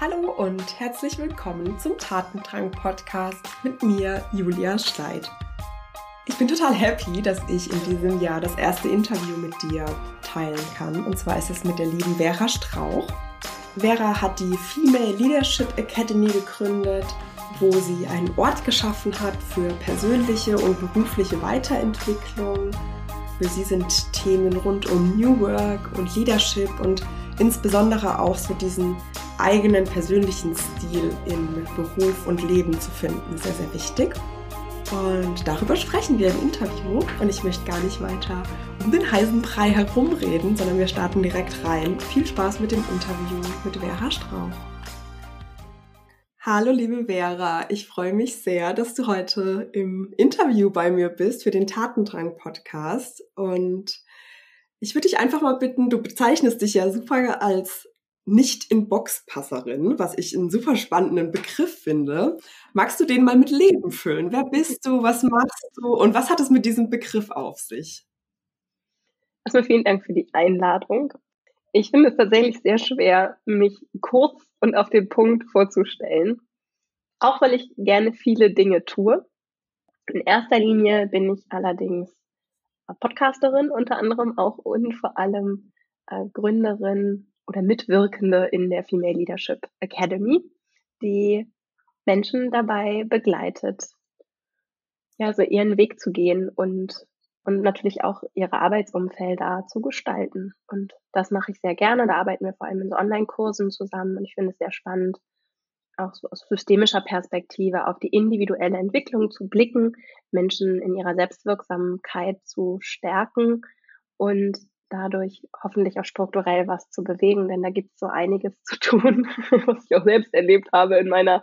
Hallo und herzlich willkommen zum Tatendrang-Podcast mit mir, Julia Schleit. Ich bin total happy, dass ich in diesem Jahr das erste Interview mit dir teilen kann. Und zwar ist es mit der lieben Vera Strauch. Vera hat die Female Leadership Academy gegründet, wo sie einen Ort geschaffen hat für persönliche und berufliche Weiterentwicklung. Für sie sind Themen rund um New Work und Leadership und insbesondere auch so diesen eigenen persönlichen Stil in Beruf und Leben zu finden, sehr, sehr wichtig. Und darüber sprechen wir im Interview. Und ich möchte gar nicht weiter um den heißen Brei herumreden, sondern wir starten direkt rein. Viel Spaß mit dem Interview mit Vera Strauch. Hallo liebe Vera, ich freue mich sehr, dass du heute im Interview bei mir bist für den Tatendrang Podcast. Und ich würde dich einfach mal bitten, du bezeichnest dich ja super als nicht in Box Passerin, was ich einen super spannenden Begriff finde. Magst du den mal mit Leben füllen? Wer bist du? Was machst du? Und was hat es mit diesem Begriff auf sich? Erstmal vielen Dank für die Einladung. Ich finde es tatsächlich sehr schwer, mich kurz und auf den Punkt vorzustellen. Auch weil ich gerne viele Dinge tue. In erster Linie bin ich allerdings Podcasterin unter anderem auch und vor allem äh, Gründerin oder Mitwirkende in der Female Leadership Academy, die Menschen dabei begleitet, ja, so ihren Weg zu gehen und, und natürlich auch ihre Arbeitsumfelder zu gestalten. Und das mache ich sehr gerne. Da arbeiten wir vor allem in so Online-Kursen zusammen und ich finde es sehr spannend, auch so aus systemischer Perspektive auf die individuelle Entwicklung zu blicken, Menschen in ihrer Selbstwirksamkeit zu stärken und dadurch hoffentlich auch strukturell was zu bewegen, denn da gibt es so einiges zu tun, was ich auch selbst erlebt habe in meiner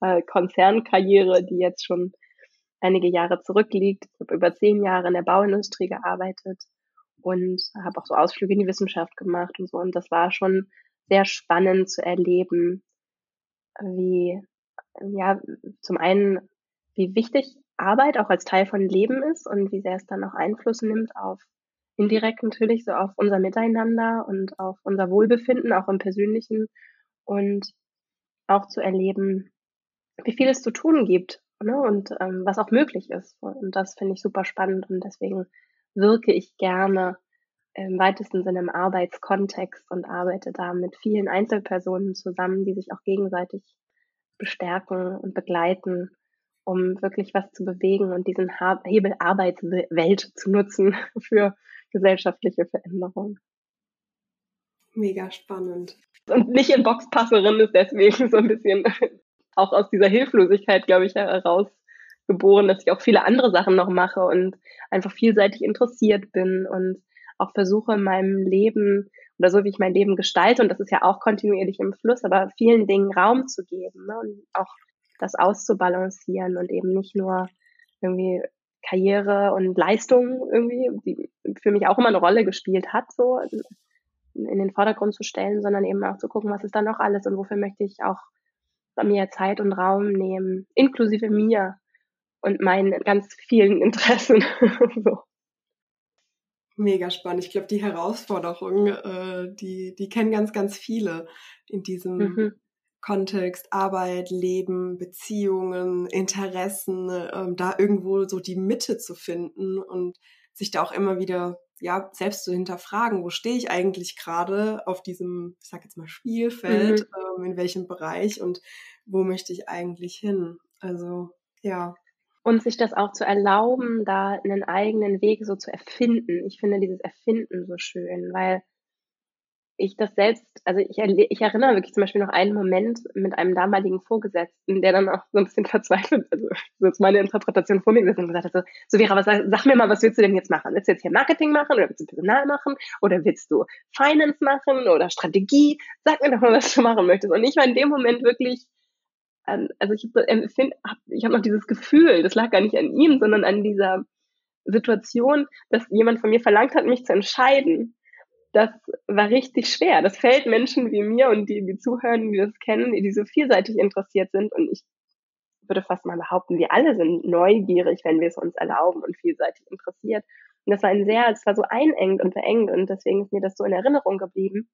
äh, Konzernkarriere, die jetzt schon einige Jahre zurückliegt. Ich habe über zehn Jahre in der Bauindustrie gearbeitet und habe auch so Ausflüge in die Wissenschaft gemacht und so. Und das war schon sehr spannend zu erleben, wie, ja, zum einen, wie wichtig Arbeit auch als Teil von Leben ist und wie sehr es dann auch Einfluss nimmt auf indirekt natürlich so auf unser Miteinander und auf unser Wohlbefinden, auch im persönlichen und auch zu erleben, wie viel es zu tun gibt ne, und ähm, was auch möglich ist. Und das finde ich super spannend und deswegen wirke ich gerne im weitesten Sinne im Arbeitskontext und arbeite da mit vielen Einzelpersonen zusammen, die sich auch gegenseitig bestärken und begleiten, um wirklich was zu bewegen und diesen Hebel Arbeitswelt zu nutzen für gesellschaftliche Veränderung. Mega spannend. Und nicht in Boxpasserin ist deswegen so ein bisschen auch aus dieser Hilflosigkeit, glaube ich, herausgeboren, dass ich auch viele andere Sachen noch mache und einfach vielseitig interessiert bin und auch versuche in meinem Leben oder so wie ich mein Leben gestalte, und das ist ja auch kontinuierlich im Fluss, aber vielen Dingen Raum zu geben ne? und auch das auszubalancieren und eben nicht nur irgendwie Karriere und Leistung irgendwie, die für mich auch immer eine Rolle gespielt hat, so in den Vordergrund zu stellen, sondern eben auch zu gucken, was ist da noch alles und wofür möchte ich auch mir Zeit und Raum nehmen, inklusive mir und meinen ganz vielen Interessen. so. Mega spannend. Ich glaube, die Herausforderungen, äh, die, die kennen ganz, ganz viele in diesem mhm. Kontext, Arbeit, Leben, Beziehungen, Interessen, ähm, da irgendwo so die Mitte zu finden und sich da auch immer wieder ja selbst zu hinterfragen, wo stehe ich eigentlich gerade auf diesem, ich sag jetzt mal Spielfeld, mhm. ähm, in welchem Bereich und wo möchte ich eigentlich hin? Also ja. Und sich das auch zu erlauben, da einen eigenen Weg so zu erfinden. Ich finde dieses Erfinden so schön, weil ich das selbst, also ich, ich erinnere wirklich zum Beispiel noch einen Moment mit einem damaligen Vorgesetzten, der dann auch so ein bisschen verzweifelt, also so ist meine Interpretation vor mir gesessen und gesagt hat, so, so Vera, was, sag mir mal, was willst du denn jetzt machen? Willst du jetzt hier Marketing machen oder willst du Personal machen oder willst du Finance machen oder Strategie? Sag mir doch mal, was du machen möchtest. Und ich war in dem Moment wirklich, ähm, also ich habe ich hab noch dieses Gefühl, das lag gar nicht an ihm, sondern an dieser Situation, dass jemand von mir verlangt hat, mich zu entscheiden das war richtig schwer. Das fällt Menschen wie mir und die, die zuhören, die das kennen, die so vielseitig interessiert sind. Und ich würde fast mal behaupten, wir alle sind neugierig, wenn wir es uns erlauben und vielseitig interessiert. Und das war ein sehr, es war so einengt und verengt und deswegen ist mir das so in Erinnerung geblieben.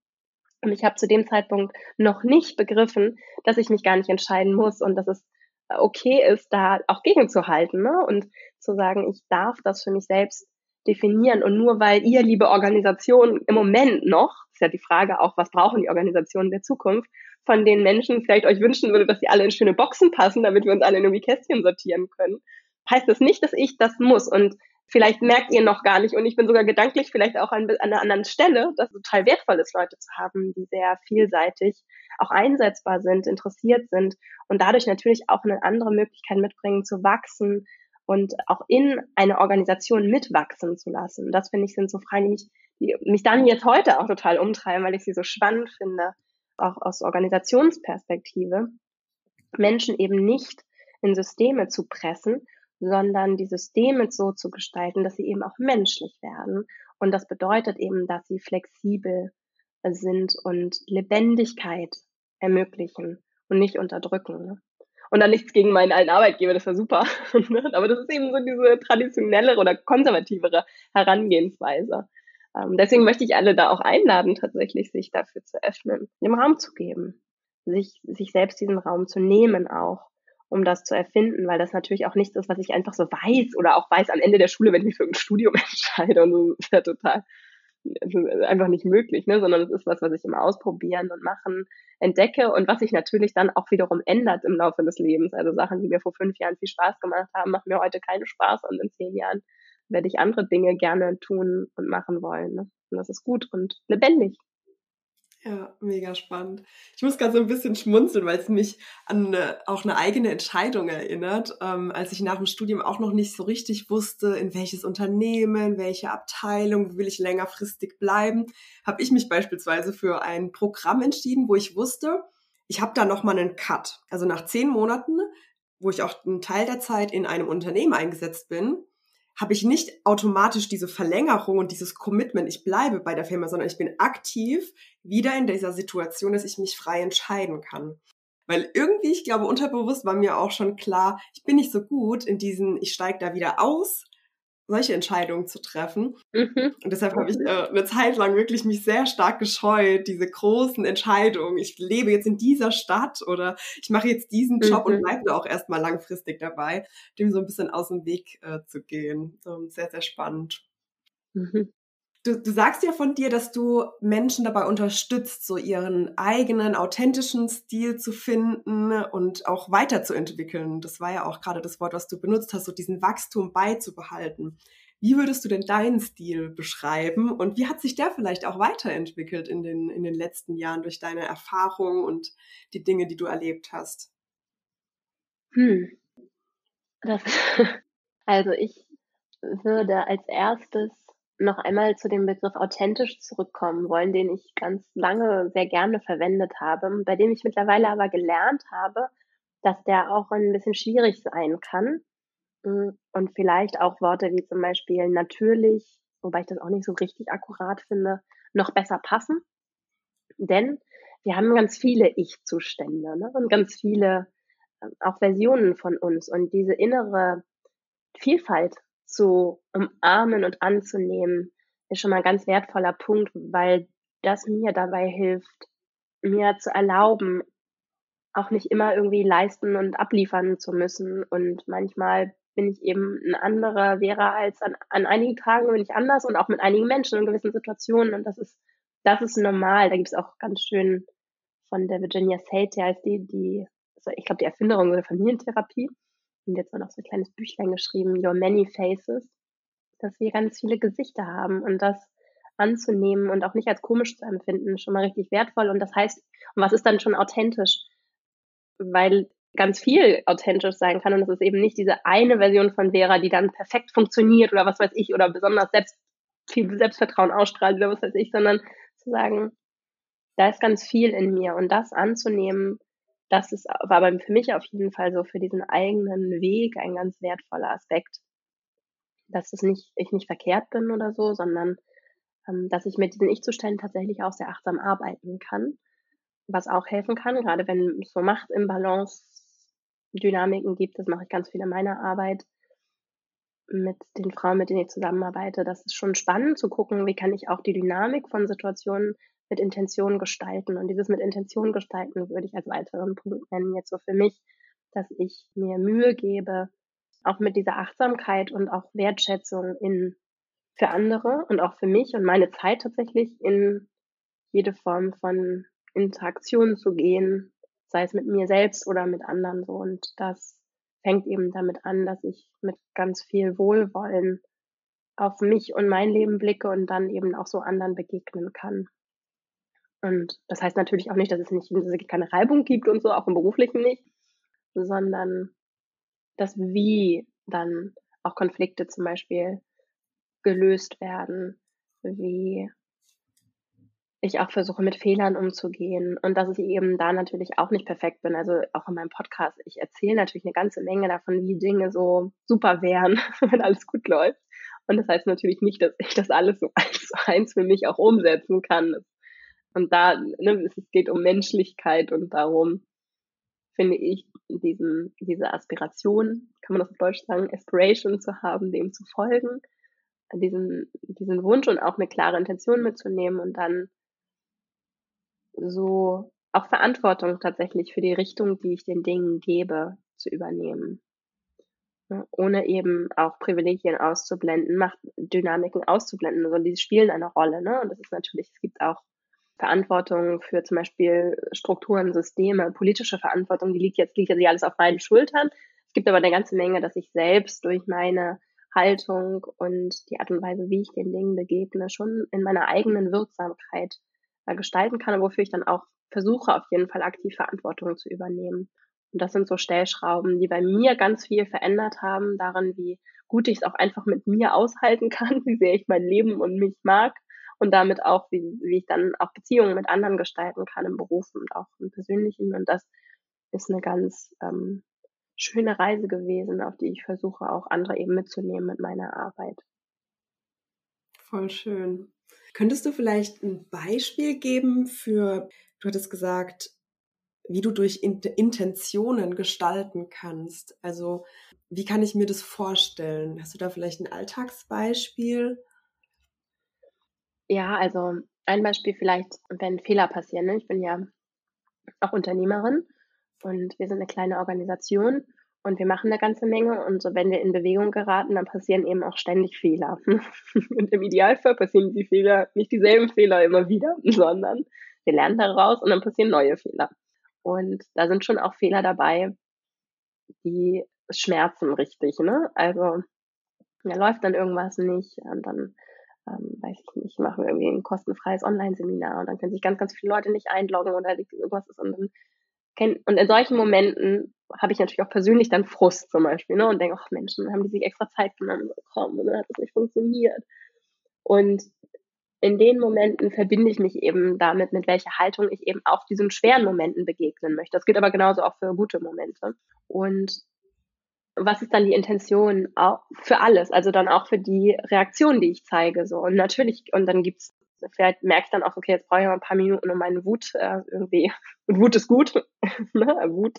Und ich habe zu dem Zeitpunkt noch nicht begriffen, dass ich mich gar nicht entscheiden muss und dass es okay ist, da auch gegenzuhalten ne? und zu sagen, ich darf das für mich selbst definieren. Und nur weil ihr, liebe Organisation, im Moment noch, ist ja die Frage auch, was brauchen die Organisationen der Zukunft, von den Menschen vielleicht euch wünschen würde, dass sie alle in schöne Boxen passen, damit wir uns alle in irgendwie Kästchen sortieren können, heißt das nicht, dass ich das muss. Und vielleicht merkt ihr noch gar nicht, und ich bin sogar gedanklich vielleicht auch an, an einer anderen Stelle, dass es total wertvoll ist, Leute zu haben, die sehr vielseitig auch einsetzbar sind, interessiert sind und dadurch natürlich auch eine andere Möglichkeit mitbringen zu wachsen und auch in eine Organisation mitwachsen zu lassen. Das finde ich sind so Fragen, die mich, die mich dann jetzt heute auch total umtreiben, weil ich sie so spannend finde, auch aus Organisationsperspektive, Menschen eben nicht in Systeme zu pressen sondern die Systeme so zu gestalten, dass sie eben auch menschlich werden. Und das bedeutet eben, dass sie flexibel sind und Lebendigkeit ermöglichen und nicht unterdrücken. Und dann nichts gegen meinen alten Arbeitgeber, das war super. Aber das ist eben so diese traditionellere oder konservativere Herangehensweise. Ähm, deswegen möchte ich alle da auch einladen, tatsächlich sich dafür zu öffnen, dem Raum zu geben, sich, sich selbst diesen Raum zu nehmen auch um das zu erfinden, weil das natürlich auch nichts ist, was ich einfach so weiß oder auch weiß am Ende der Schule, wenn ich mich für ein Studium entscheide und so ist ja total einfach nicht möglich, ne? sondern es ist was, was ich im Ausprobieren und Machen entdecke und was sich natürlich dann auch wiederum ändert im Laufe des Lebens. Also Sachen, die mir vor fünf Jahren viel Spaß gemacht haben, machen mir heute keinen Spaß und in zehn Jahren werde ich andere Dinge gerne tun und machen wollen. Ne? Und das ist gut und lebendig. Ja, mega spannend. Ich muss gerade so ein bisschen schmunzeln, weil es mich an eine, auch eine eigene Entscheidung erinnert, ähm, als ich nach dem Studium auch noch nicht so richtig wusste, in welches Unternehmen, welche Abteilung will ich längerfristig bleiben, habe ich mich beispielsweise für ein Programm entschieden, wo ich wusste, ich habe da noch mal einen Cut. Also nach zehn Monaten, wo ich auch einen Teil der Zeit in einem Unternehmen eingesetzt bin, habe ich nicht automatisch diese Verlängerung und dieses Commitment, ich bleibe bei der Firma, sondern ich bin aktiv wieder in dieser Situation, dass ich mich frei entscheiden kann. Weil irgendwie, ich glaube, unterbewusst war mir auch schon klar, ich bin nicht so gut in diesen, ich steige da wieder aus, solche Entscheidungen zu treffen. Mhm. Und deshalb habe ich äh, eine Zeit lang wirklich mich sehr stark gescheut, diese großen Entscheidungen. Ich lebe jetzt in dieser Stadt oder ich mache jetzt diesen Job mhm. und bleibe da auch erstmal langfristig dabei, dem so ein bisschen aus dem Weg äh, zu gehen. Ähm, sehr, sehr spannend. Mhm. Du, du sagst ja von dir, dass du Menschen dabei unterstützt, so ihren eigenen authentischen Stil zu finden und auch weiterzuentwickeln. Das war ja auch gerade das Wort, was du benutzt hast, so diesen Wachstum beizubehalten. Wie würdest du denn deinen Stil beschreiben und wie hat sich der vielleicht auch weiterentwickelt in den, in den letzten Jahren durch deine Erfahrungen und die Dinge, die du erlebt hast? Hm. Das, also ich würde als erstes noch einmal zu dem Begriff authentisch zurückkommen wollen, den ich ganz lange sehr gerne verwendet habe, bei dem ich mittlerweile aber gelernt habe, dass der auch ein bisschen schwierig sein kann mm, und vielleicht auch Worte wie zum Beispiel natürlich, wobei ich das auch nicht so richtig akkurat finde, noch besser passen. Denn wir haben ganz viele Ich-Zustände ne? und ganz viele äh, auch Versionen von uns und diese innere Vielfalt zu umarmen und anzunehmen, ist schon mal ein ganz wertvoller Punkt, weil das mir dabei hilft, mir zu erlauben, auch nicht immer irgendwie leisten und abliefern zu müssen. Und manchmal bin ich eben ein anderer wäre als an, an einigen Tagen bin ich anders und auch mit einigen Menschen in gewissen Situationen. Und das ist, das ist normal. Da gibt es auch ganz schön von der Virginia Sate, die heißt die, die, ich glaube, die Erfinderung der Familientherapie und jetzt noch so ein kleines Büchlein geschrieben, Your Many Faces, dass wir ganz viele Gesichter haben und das anzunehmen und auch nicht als komisch zu empfinden, schon mal richtig wertvoll. Und das heißt, was ist dann schon authentisch? Weil ganz viel authentisch sein kann und es ist eben nicht diese eine Version von Vera, die dann perfekt funktioniert oder was weiß ich oder besonders selbst viel Selbstvertrauen ausstrahlt oder was weiß ich, sondern zu sagen, da ist ganz viel in mir und das anzunehmen, das ist, war aber für mich auf jeden Fall so für diesen eigenen Weg ein ganz wertvoller Aspekt, dass es nicht, ich nicht verkehrt bin oder so, sondern ähm, dass ich mit diesen Ich-Zuständen tatsächlich auch sehr achtsam arbeiten kann, was auch helfen kann, gerade wenn es so Macht im Balance Dynamiken gibt, das mache ich ganz viel in meiner Arbeit mit den Frauen, mit denen ich zusammenarbeite. Das ist schon spannend zu gucken, wie kann ich auch die Dynamik von Situationen mit Intention gestalten. Und dieses mit Intention gestalten würde ich als weiteren Punkt nennen, jetzt so für mich, dass ich mir Mühe gebe, auch mit dieser Achtsamkeit und auch Wertschätzung in für andere und auch für mich und meine Zeit tatsächlich in jede Form von Interaktion zu gehen, sei es mit mir selbst oder mit anderen so. Und das fängt eben damit an, dass ich mit ganz viel Wohlwollen auf mich und mein Leben blicke und dann eben auch so anderen begegnen kann. Und das heißt natürlich auch nicht, dass es nicht dass es keine Reibung gibt und so, auch im beruflichen nicht, sondern das Wie dann auch Konflikte zum Beispiel gelöst werden, wie ich auch versuche, mit Fehlern umzugehen und dass ich eben da natürlich auch nicht perfekt bin. Also auch in meinem Podcast, ich erzähle natürlich eine ganze Menge davon, wie Dinge so super wären, wenn alles gut läuft. Und das heißt natürlich nicht, dass ich das alles so eins zu eins für mich auch umsetzen kann. Und da, ne, es geht um Menschlichkeit und darum, finde ich, diesen, diese Aspiration, kann man das auf Deutsch sagen, Aspiration zu haben, dem zu folgen, diesen, diesen Wunsch und auch eine klare Intention mitzunehmen und dann so auch Verantwortung tatsächlich für die Richtung, die ich den Dingen gebe, zu übernehmen. ohne eben auch Privilegien auszublenden, Machtdynamiken auszublenden. Also die spielen eine Rolle. Ne? Und das ist natürlich, es gibt auch Verantwortung für zum Beispiel Strukturen, Systeme, politische Verantwortung, die liegt jetzt, liegt ja alles auf meinen Schultern. Es gibt aber eine ganze Menge, dass ich selbst durch meine Haltung und die Art und Weise, wie ich den Dingen begegne, schon in meiner eigenen Wirksamkeit äh, gestalten kann, wofür ich dann auch versuche, auf jeden Fall aktiv Verantwortung zu übernehmen. Und das sind so Stellschrauben, die bei mir ganz viel verändert haben, darin, wie gut ich es auch einfach mit mir aushalten kann, wie sehr ich mein Leben und mich mag und damit auch, wie, wie ich dann auch Beziehungen mit anderen gestalten kann im Beruf und auch im persönlichen. Und das ist eine ganz ähm, schöne Reise gewesen, auf die ich versuche, auch andere eben mitzunehmen mit meiner Arbeit. Voll schön. Könntest du vielleicht ein Beispiel geben für, du hattest gesagt, wie du durch Intentionen gestalten kannst? Also, wie kann ich mir das vorstellen? Hast du da vielleicht ein Alltagsbeispiel? Ja, also ein Beispiel vielleicht, wenn Fehler passieren. Ne? Ich bin ja auch Unternehmerin und wir sind eine kleine Organisation und wir machen eine ganze Menge und so wenn wir in Bewegung geraten, dann passieren eben auch ständig Fehler. und im Idealfall passieren die Fehler, nicht dieselben Fehler immer wieder, sondern wir lernen daraus und dann passieren neue Fehler. Und da sind schon auch Fehler dabei, die schmerzen richtig, ne? Also da läuft dann irgendwas nicht und dann ähm, weiß ich nicht, machen wir irgendwie ein kostenfreies Online-Seminar und dann können sich ganz, ganz viele Leute nicht einloggen oder irgendwas ist und dann und in solchen Momenten habe ich natürlich auch persönlich dann Frust zum Beispiel, ne, und denke, ach Mensch, dann haben die sich extra Zeit genommen, komm, und dann hat das nicht funktioniert. Und in den Momenten verbinde ich mich eben damit, mit welcher Haltung ich eben auch diesen schweren Momenten begegnen möchte. Das gilt aber genauso auch für gute Momente. Und was ist dann die Intention auch für alles, also dann auch für die Reaktion, die ich zeige. So. Und natürlich, und dann gibt's, vielleicht merke ich dann auch, okay, jetzt brauche ich mal ein paar Minuten, um meine Wut äh, irgendwie, und Wut ist gut, ne? Wut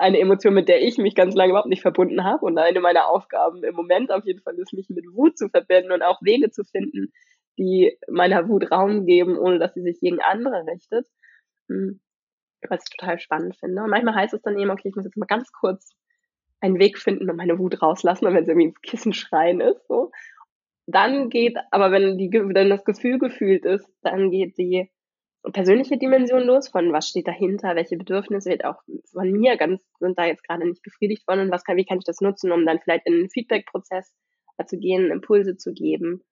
eine Emotion, mit der ich mich ganz lange überhaupt nicht verbunden habe. Und eine meiner Aufgaben im Moment auf jeden Fall ist, mich mit Wut zu verbinden und auch Wege zu finden, die meiner Wut Raum geben, ohne dass sie sich gegen andere richtet. Hm. Was ich total spannend finde. Und manchmal heißt es dann eben, okay, ich muss jetzt mal ganz kurz einen Weg finden und meine Wut rauslassen, wenn es irgendwie ins Kissen schreien ist, so. Dann geht, aber wenn die, wenn das Gefühl gefühlt ist, dann geht die persönliche Dimension los, von was steht dahinter, welche Bedürfnisse wird auch von mir ganz, sind da jetzt gerade nicht befriedigt worden und was kann, wie kann ich das nutzen, um dann vielleicht in einen Feedback-Prozess zu gehen, Impulse zu geben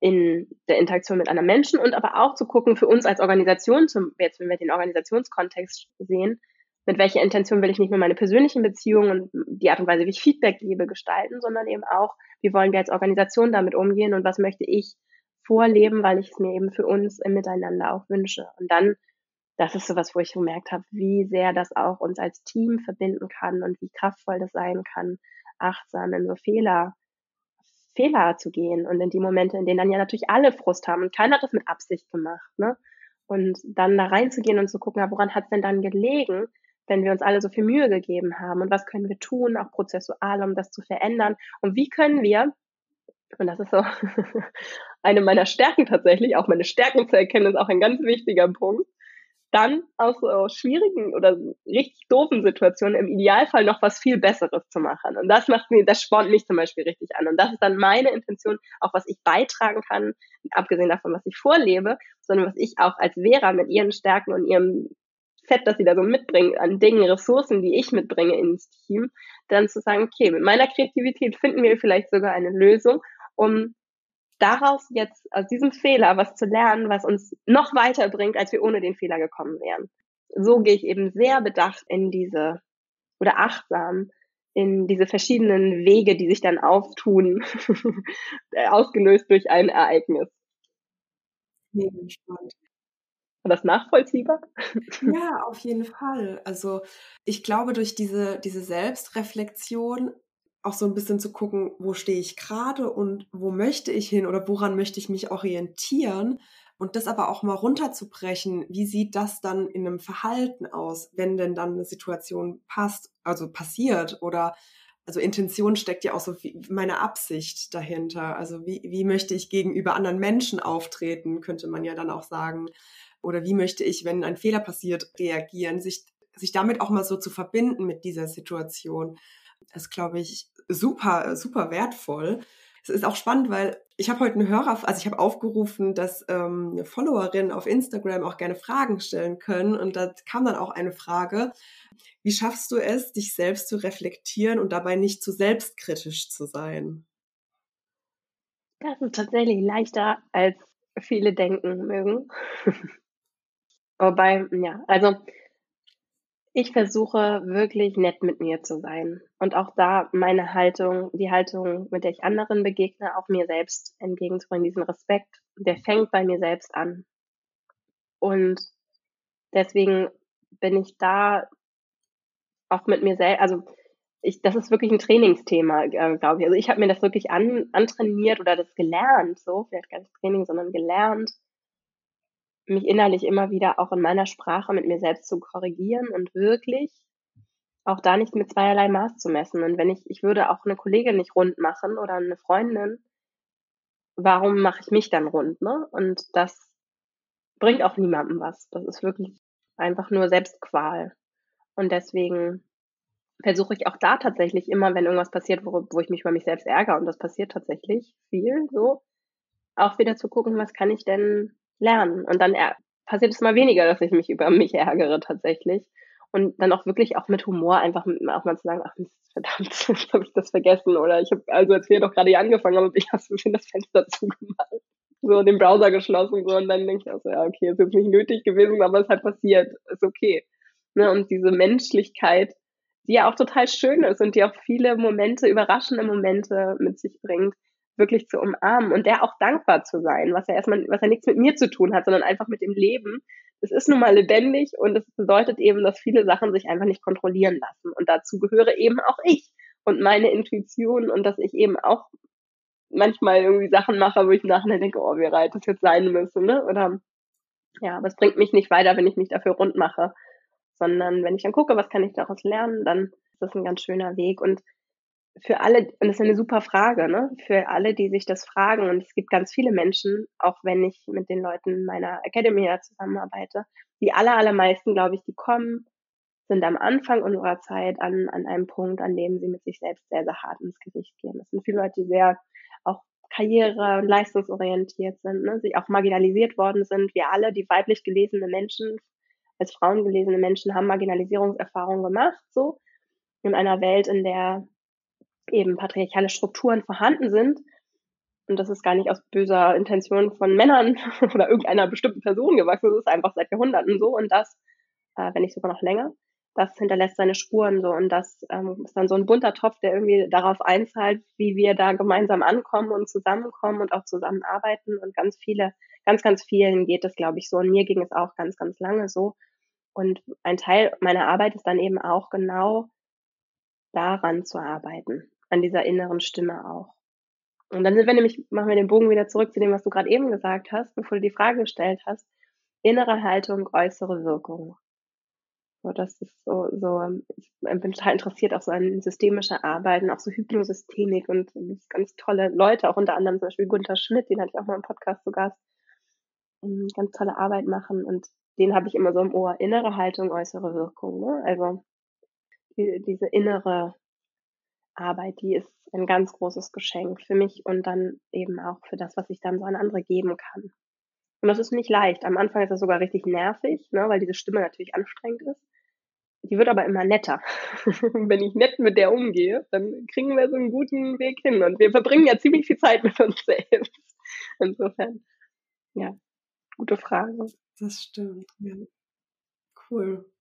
in der Interaktion mit anderen Menschen und aber auch zu gucken für uns als Organisation, zum, jetzt wenn wir den Organisationskontext sehen, mit welcher Intention will ich nicht nur meine persönlichen Beziehungen und die Art und Weise, wie ich Feedback gebe, gestalten, sondern eben auch, wie wollen wir als Organisation damit umgehen und was möchte ich vorleben, weil ich es mir eben für uns im Miteinander auch wünsche. Und dann, das ist sowas, wo ich gemerkt habe, wie sehr das auch uns als Team verbinden kann und wie kraftvoll das sein kann, achtsam in so Fehler, Fehler zu gehen und in die Momente, in denen dann ja natürlich alle Frust haben und keiner hat das mit Absicht gemacht, ne? Und dann da reinzugehen und zu gucken, ja, woran hat es denn dann gelegen? Wenn wir uns alle so viel Mühe gegeben haben und was können wir tun, auch prozessual, um das zu verändern und wie können wir, und das ist so eine meiner Stärken tatsächlich, auch meine Stärken zu erkennen, ist auch ein ganz wichtiger Punkt dann aus so schwierigen oder richtig doofen Situationen im Idealfall noch was viel Besseres zu machen. Und das macht mir, das spornt mich zum Beispiel richtig an. Und das ist dann meine Intention, auch was ich beitragen kann, abgesehen davon, was ich vorlebe, sondern was ich auch als Vera mit ihren Stärken und ihrem Set, das sie da so mitbringt, an Dingen, Ressourcen, die ich mitbringe ins Team, dann zu sagen, okay, mit meiner Kreativität finden wir vielleicht sogar eine Lösung, um daraus jetzt aus diesem Fehler was zu lernen, was uns noch weiter bringt, als wir ohne den Fehler gekommen wären. So gehe ich eben sehr bedacht in diese oder achtsam in diese verschiedenen Wege, die sich dann auftun, ausgelöst durch ein Ereignis. Mega spannend. War das nachvollziehbar? Ja, auf jeden Fall. Also ich glaube, durch diese, diese Selbstreflexion auch so ein bisschen zu gucken, wo stehe ich gerade und wo möchte ich hin oder woran möchte ich mich orientieren und das aber auch mal runterzubrechen. Wie sieht das dann in einem Verhalten aus, wenn denn dann eine Situation passt, also passiert oder also Intention steckt ja auch so wie meine Absicht dahinter. Also wie, wie möchte ich gegenüber anderen Menschen auftreten, könnte man ja dann auch sagen. Oder wie möchte ich, wenn ein Fehler passiert, reagieren, sich, sich damit auch mal so zu verbinden mit dieser Situation ist, glaube ich, super, super wertvoll. Es ist auch spannend, weil ich habe heute einen Hörer, also ich habe aufgerufen, dass ähm, Followerinnen auf Instagram auch gerne Fragen stellen können. Und da kam dann auch eine Frage, wie schaffst du es, dich selbst zu reflektieren und dabei nicht zu selbstkritisch zu sein? Das ist tatsächlich leichter, als viele denken mögen. Wobei, ja, also ich versuche wirklich nett mit mir zu sein und auch da meine Haltung, die Haltung, mit der ich anderen begegne, auch mir selbst entgegenzubringen, diesen Respekt, der fängt bei mir selbst an. Und deswegen bin ich da auch mit mir selbst, also ich, das ist wirklich ein Trainingsthema, äh, glaube ich. Also ich habe mir das wirklich an, antrainiert oder das gelernt, so, vielleicht gar nicht Training, sondern gelernt, mich innerlich immer wieder auch in meiner Sprache mit mir selbst zu korrigieren und wirklich auch da nicht mit zweierlei Maß zu messen. Und wenn ich, ich würde auch eine Kollegin nicht rund machen oder eine Freundin, warum mache ich mich dann rund, ne? Und das bringt auch niemandem was. Das ist wirklich einfach nur Selbstqual. Und deswegen versuche ich auch da tatsächlich immer, wenn irgendwas passiert, wo, wo ich mich über mich selbst ärgere, und das passiert tatsächlich viel so, auch wieder zu gucken, was kann ich denn lernen. Und dann passiert es mal weniger, dass ich mich über mich ärgere tatsächlich. Und dann auch wirklich auch mit Humor einfach auch mal zu sagen, ach verdammt, jetzt habe ich das vergessen. Oder ich habe, also als wir doch gerade hier angefangen haben, ich habe so das Fenster zugemacht. So den Browser geschlossen. So, und dann denke ich auch so, ja, okay, ist jetzt nicht nötig gewesen, aber es hat passiert. Ist okay. Ne? Und diese Menschlichkeit, die ja auch total schön ist und die auch viele Momente, überraschende Momente mit sich bringt, wirklich zu umarmen und der auch dankbar zu sein, was ja erstmal, was ja nichts mit mir zu tun hat, sondern einfach mit dem Leben. Es ist nun mal lebendig und es bedeutet eben, dass viele Sachen sich einfach nicht kontrollieren lassen. Und dazu gehöre eben auch ich und meine Intuition und dass ich eben auch manchmal irgendwie Sachen mache, wo ich nachher denke, oh, wie reit das jetzt sein müsste, ne? Oder ja, aber es bringt mich nicht weiter, wenn ich mich dafür rund mache. Sondern wenn ich dann gucke, was kann ich daraus lernen, dann ist das ein ganz schöner Weg. Und für alle, und das ist eine super Frage, ne? Für alle, die sich das fragen, und es gibt ganz viele Menschen, auch wenn ich mit den Leuten meiner Academy ja zusammenarbeite, die aller, allermeisten, glaube ich, die kommen, sind am Anfang unserer Zeit an, an einem Punkt, an dem sie mit sich selbst sehr, sehr hart ins Gericht gehen. Das sind viele Leute, die sehr auch karriere- und leistungsorientiert sind, ne? sie auch marginalisiert worden sind. Wir alle, die weiblich gelesene Menschen, als Frauen gelesene Menschen, haben Marginalisierungserfahrungen gemacht, so in einer Welt, in der eben patriarchale Strukturen vorhanden sind. Und das ist gar nicht aus böser Intention von Männern oder irgendeiner bestimmten Person gewachsen. Das ist einfach seit Jahrhunderten so. Und das, äh, wenn nicht sogar noch länger, das hinterlässt seine Spuren so. Und das ähm, ist dann so ein bunter Topf, der irgendwie darauf einzahlt, wie wir da gemeinsam ankommen und zusammenkommen und auch zusammenarbeiten. Und ganz viele, ganz, ganz vielen geht es, glaube ich, so. Und mir ging es auch ganz, ganz lange so. Und ein Teil meiner Arbeit ist dann eben auch genau daran zu arbeiten an dieser inneren Stimme auch. Und dann sind wir nämlich, machen wir den Bogen wieder zurück zu dem, was du gerade eben gesagt hast, bevor du die Frage gestellt hast. Innere Haltung, äußere Wirkung. So, das ist so, so, ich bin total interessiert auch so an systemischer Arbeiten, auch so Hypnosystemik und ganz tolle Leute, auch unter anderem zum Beispiel Gunther Schmidt, den hatte ich auch mal im Podcast zu Gast, ganz tolle Arbeit machen und den habe ich immer so im Ohr, innere Haltung, äußere Wirkung. Ne? Also die, diese innere Arbeit, die ist ein ganz großes Geschenk für mich und dann eben auch für das, was ich dann so an andere geben kann. Und das ist nicht leicht. Am Anfang ist das sogar richtig nervig, ne, weil diese Stimme natürlich anstrengend ist. Die wird aber immer netter. Wenn ich nett mit der umgehe, dann kriegen wir so einen guten Weg hin. Und wir verbringen ja ziemlich viel Zeit mit uns selbst. Insofern, ja, gute Frage. Das stimmt, ja. Cool.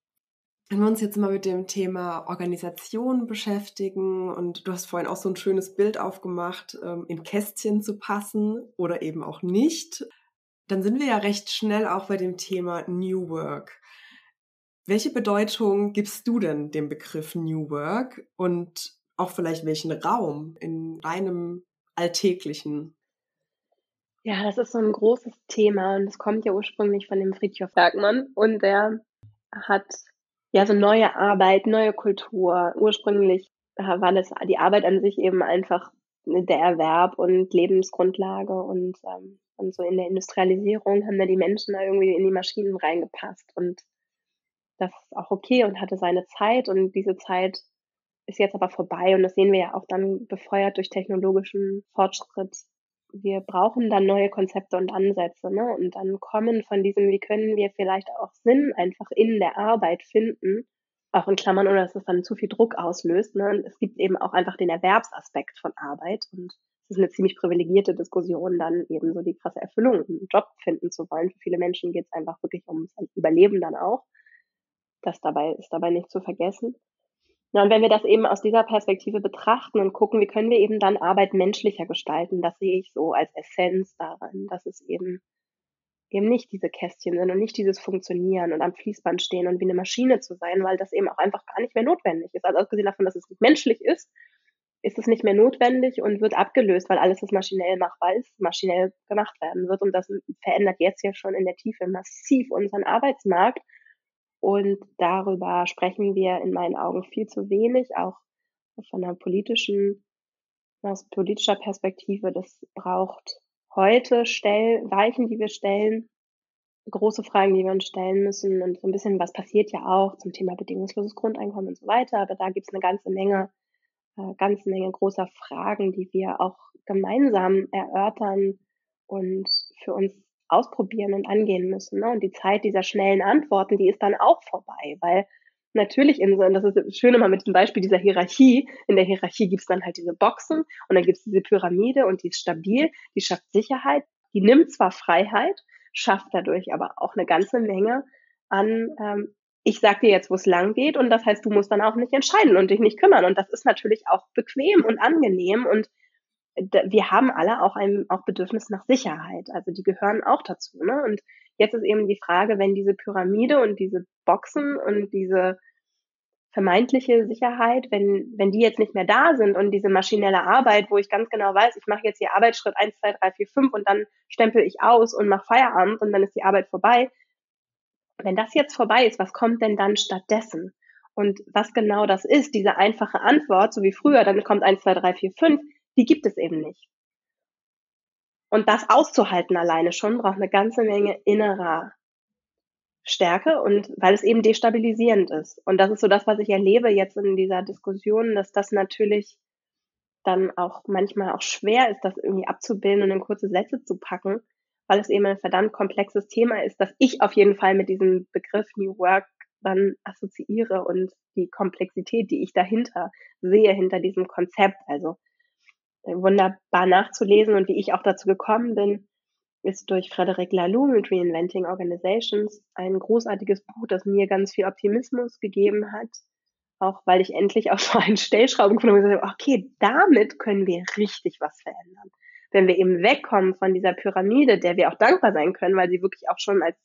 Wenn wir uns jetzt mal mit dem Thema Organisation beschäftigen und du hast vorhin auch so ein schönes Bild aufgemacht, ähm, in Kästchen zu passen oder eben auch nicht, dann sind wir ja recht schnell auch bei dem Thema New Work. Welche Bedeutung gibst du denn dem Begriff New Work und auch vielleicht welchen Raum in deinem alltäglichen? Ja, das ist so ein großes Thema und es kommt ja ursprünglich von dem Friedhof Bergmann und der hat ja so neue Arbeit, neue Kultur. Ursprünglich war das die Arbeit an sich eben einfach der Erwerb und Lebensgrundlage und ähm, und so in der Industrialisierung haben da die Menschen da irgendwie in die Maschinen reingepasst. Und das ist auch okay und hatte seine Zeit. Und diese Zeit ist jetzt aber vorbei. Und das sehen wir ja auch dann befeuert durch technologischen Fortschritt. Wir brauchen dann neue Konzepte und Ansätze. Ne? Und dann kommen von diesem, wie können wir vielleicht auch Sinn einfach in der Arbeit finden, auch in Klammern, ohne dass es dann zu viel Druck auslöst. Ne? Und es gibt eben auch einfach den Erwerbsaspekt von Arbeit. Und ist eine ziemlich privilegierte Diskussion, dann eben so die krasse Erfüllung einen Job finden zu wollen. Für viele Menschen geht es einfach wirklich ums Überleben dann auch. Das dabei ist dabei nicht zu vergessen. Ja, und wenn wir das eben aus dieser Perspektive betrachten und gucken, wie können wir eben dann Arbeit menschlicher gestalten, das sehe ich so als Essenz daran, dass es eben eben nicht diese Kästchen sind und nicht dieses Funktionieren und am Fließband stehen und wie eine Maschine zu sein, weil das eben auch einfach gar nicht mehr notwendig ist. Also abgesehen davon, dass es nicht menschlich ist, ist es nicht mehr notwendig und wird abgelöst, weil alles, was maschinell machbar ist, maschinell gemacht werden wird. Und das verändert jetzt ja schon in der Tiefe massiv unseren Arbeitsmarkt. Und darüber sprechen wir in meinen Augen viel zu wenig, auch von einer politischen, aus politischer Perspektive. Das braucht heute Stell, Weichen, die wir stellen, große Fragen, die wir uns stellen müssen und so ein bisschen, was passiert ja auch zum Thema bedingungsloses Grundeinkommen und so weiter. Aber da gibt es eine ganze Menge äh, ganze Menge großer Fragen, die wir auch gemeinsam erörtern und für uns ausprobieren und angehen müssen. Ne? Und die Zeit dieser schnellen Antworten, die ist dann auch vorbei, weil natürlich in so, und das ist Schöne mal mit dem Beispiel dieser Hierarchie, in der Hierarchie gibt es dann halt diese Boxen und dann gibt es diese Pyramide und die ist stabil, die schafft Sicherheit, die nimmt zwar Freiheit, schafft dadurch aber auch eine ganze Menge an ähm, ich sag dir jetzt, wo es lang geht und das heißt, du musst dann auch nicht entscheiden und dich nicht kümmern. Und das ist natürlich auch bequem und angenehm und wir haben alle auch ein auch Bedürfnis nach Sicherheit. Also die gehören auch dazu. Ne? Und jetzt ist eben die Frage, wenn diese Pyramide und diese Boxen und diese vermeintliche Sicherheit, wenn, wenn die jetzt nicht mehr da sind und diese maschinelle Arbeit, wo ich ganz genau weiß, ich mache jetzt hier Arbeitsschritt 1, 2, 3, 4, 5 und dann stempel ich aus und mache Feierabend und dann ist die Arbeit vorbei, wenn das jetzt vorbei ist, was kommt denn dann stattdessen? Und was genau das ist, diese einfache Antwort, so wie früher, dann kommt 1, 2, 3, 4, 5, die gibt es eben nicht. Und das auszuhalten alleine schon braucht eine ganze Menge innerer Stärke und weil es eben destabilisierend ist. Und das ist so das, was ich erlebe jetzt in dieser Diskussion, dass das natürlich dann auch manchmal auch schwer ist, das irgendwie abzubilden und in kurze Sätze zu packen, weil es eben ein verdammt komplexes Thema ist, dass ich auf jeden Fall mit diesem Begriff New Work dann assoziiere und die Komplexität, die ich dahinter sehe, hinter diesem Konzept. Also wunderbar nachzulesen und wie ich auch dazu gekommen bin, ist durch Frederic Laloux mit Reinventing Organizations ein großartiges Buch, das mir ganz viel Optimismus gegeben hat. Auch weil ich endlich auch so einen Stellschrauben gefunden habe okay, damit können wir richtig was verändern wenn wir eben wegkommen von dieser Pyramide, der wir auch dankbar sein können, weil sie wirklich auch schon als